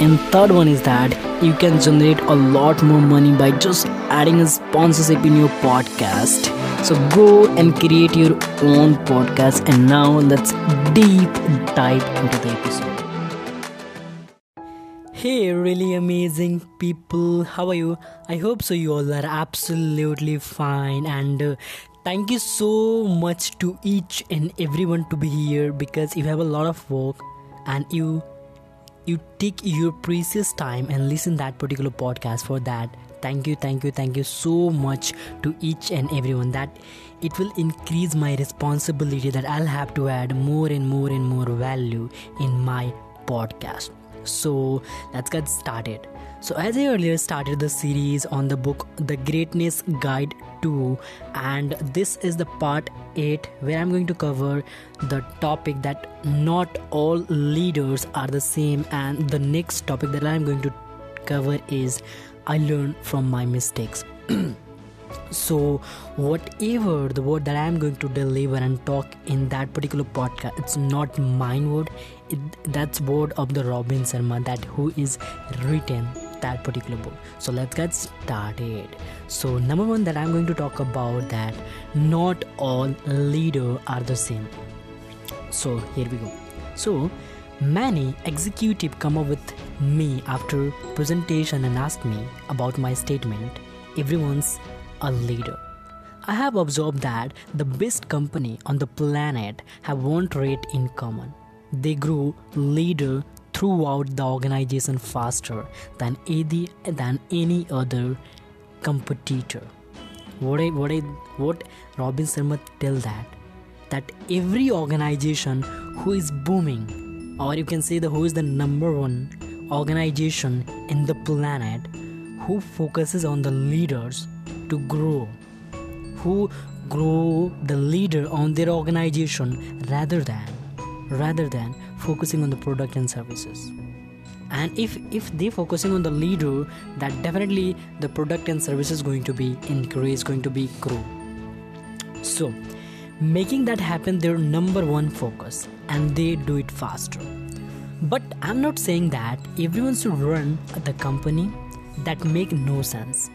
And third one is that you can generate a lot more money by just adding a sponsorship in your podcast. So go and create your own podcast. And now let's deep dive into the episode. Hey, really amazing people, how are you? I hope so. You all are absolutely fine, and uh, thank you so much to each and everyone to be here because you have a lot of work and you you take your precious time and listen that particular podcast for that. Thank you thank you thank you so much to each and everyone that it will increase my responsibility that i'll have to add more and more and more value in my podcast so let's get started. So as i earlier started the series on the book the greatness guide 2 and this is the part 8 where i'm going to cover the topic that not all leaders are the same and the next topic that i'm going to cover is i learn from my mistakes so whatever the word that i'm going to deliver and talk in that particular podcast it's not mine word. It, that's word of the robin sharma that who is written that particular book. So let's get started. So number one that i'm going to talk about that not all leader are the same. So here we go. So many executive come up with me after presentation and ask me about my statement. Everyone's a leader. I have observed that the best company on the planet have one trait in common. They grew leader throughout the organization faster than any, than any other competitor. What I, what I, what Robin Sharma tell that that every organization who is booming or you can say the who is the number one organization in the planet who focuses on the leaders to grow who grow the leader on their organization rather than rather than focusing on the product and services. And if if they focusing on the leader that definitely the product and services going to be increase going to be grow. So making that happen their number one focus and they do it faster. But i'm not saying that everyone should run the company. That make no sense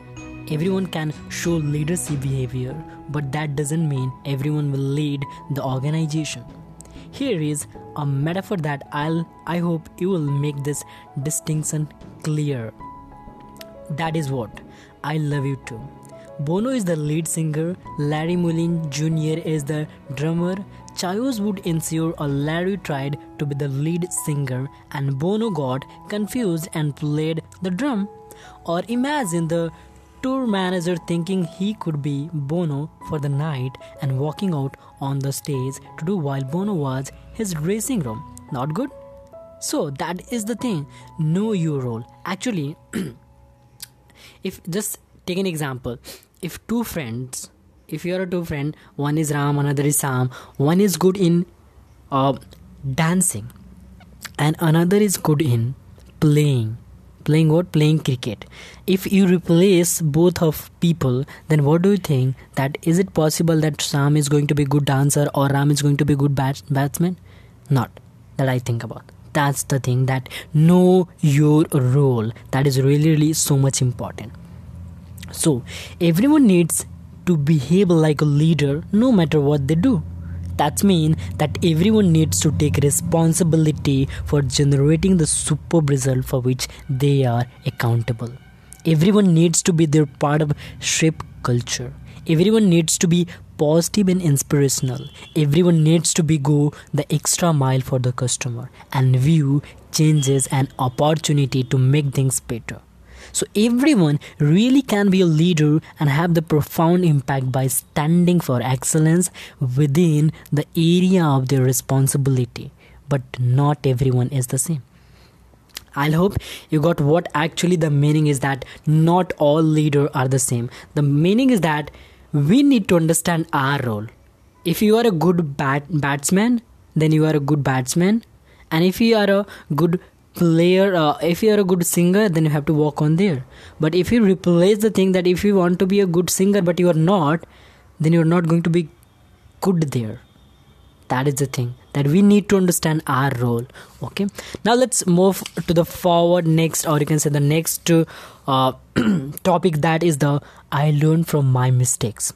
everyone can show leadership behavior, but that doesn't mean everyone will lead the organization. Here is a metaphor that I'll I hope you will make this distinction clear. That is what I love you too. Bono is the lead singer, Larry Mullen Jr. is the drummer. Chaos would ensure a Larry tried to be the lead singer and Bono got confused and played the drum. Or imagine the tour manager thinking he could be Bono for the night and walking out on the stage to do while Bono was his dressing room. Not good? So that is the thing. Know your role. Actually, if just take an example, if two friends, if you are a two friend, one is Ram, another is Sam, one is good in uh, dancing, and another is good in playing playing what? Playing cricket. If you replace both of people then what do you think? That is it possible that sam is going to be good dancer or ram is going to be good bat- batsman? Not that i think about. That's the thing that know your role. That is really really so much important. So everyone needs to behave like a leader no matter what they do that means that everyone needs to take responsibility for generating the superb result for which they are accountable. Everyone needs to be their part of shape culture. Everyone needs to be positive and inspirational. Everyone needs to be go the extra mile for the customer and view changes an opportunity to make things better. So everyone really can be a leader and have the profound impact by standing for excellence within the area of their responsibility. But not everyone is the same. I hope you got what actually the meaning is that not all leaders are the same. The meaning is that we need to understand our role. If you are a good bat- batsman, then you are a good batsman. And if you are a good player, uh, if you are a good singer, then you have to work on there. But if you replace the thing that if you want to be a good singer but you are not, then you are not going to be good there. That is the thing that we need to understand our role okay? Now let's move to the forward next or you can say the next uh, topic that is the i learned from my mistakes.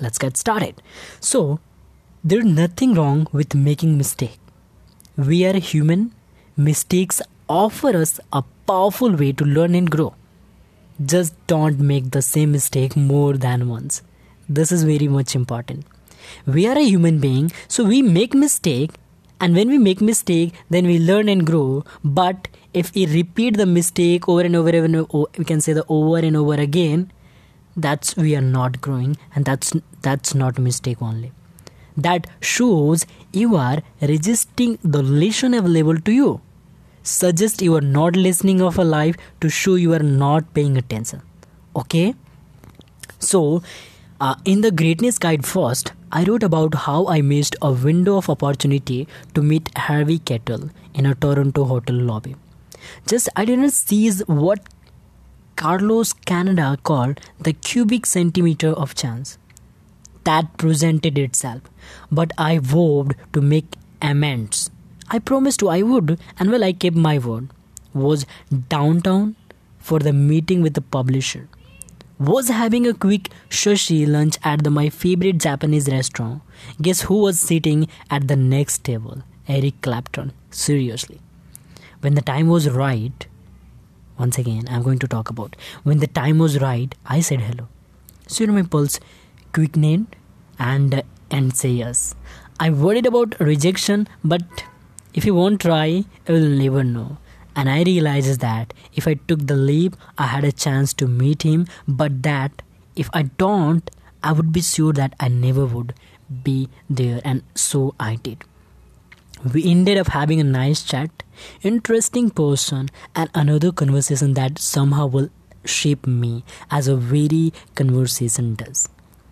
Let's get started. So there's nothing wrong with making mistake. We are human mistakes offer us a powerful way to learn and grow. Just don't make the same mistake more than once. This is very much important. We are a human being so we make mistake and when we make mistake then we learn and grow. But if we repeat the mistake over and over and over we can say the over and over again that's we are not growing and that's that's not mistake only. That shows you are resisting the lesson available to you suggest you are not listening of a life to show you are not paying attention okay so uh, in the greatness guide first I wrote about how I missed a window of opportunity to meet Harvey Keitel in a Toronto hotel lobby. Just I didn't seize what Carlos Castaneda called the cubic centimeter of chance. That presented itself, but I vowed to make amends. I promised to I would, and well, I kept my word. Was downtown for the meeting with the publisher was having a quick sushi lunch at the, my favorite Japanese restaurant. Guess who was sitting at the next table? Eric Clapton. Seriously. When the time was right, once again, I'm going to talk about when the time was right, I said hello. So you know my pulse, quick name, and and say yes. I'm worried about rejection, but if you won't try, you will never know and I realized that if I took the leap, I had a chance to meet him, but that if I don't, I would be sure that I never would be there, and so I did. We ended up having a nice chat, interesting person, and another conversation that somehow will shape me as a very conversation does.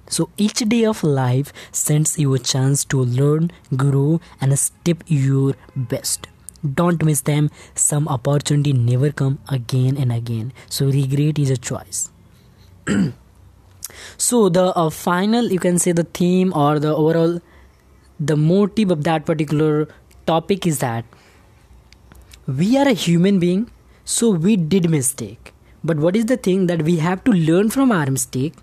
So each day of life sends you a chance to learn, grow, and step your best. Don't miss them. Some opportunity never come again and again. So regret is a choice. So the uh, final you can say the theme or the overall the motive of that particular topic is that we are a human being so we did mistake. But what is the thing that we have to learn from our mistake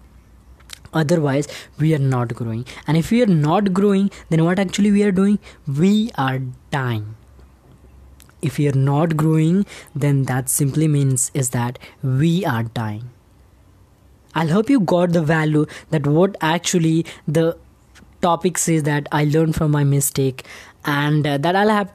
otherwise we are not growing. And if we are not growing then what actually we are doing? We are dying. If we are not growing then that simply means is that we are dying. I'll hope you got the value that what actually the topic says that i learned from my mistake and uh, that i'll have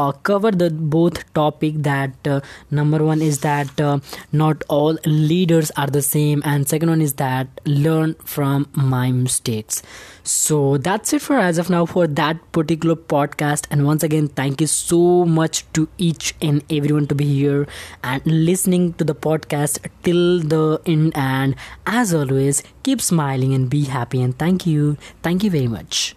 uh, cover the both topic that uh, number one is that uh, not all leaders are the same and second one is that learn from my mistakes. So that's it for as of now for that particular podcast. And once again thank you so much to each and everyone to be here and listening to the podcast till the end. And as always keep smiling and be happy. And thank you. Thank you very much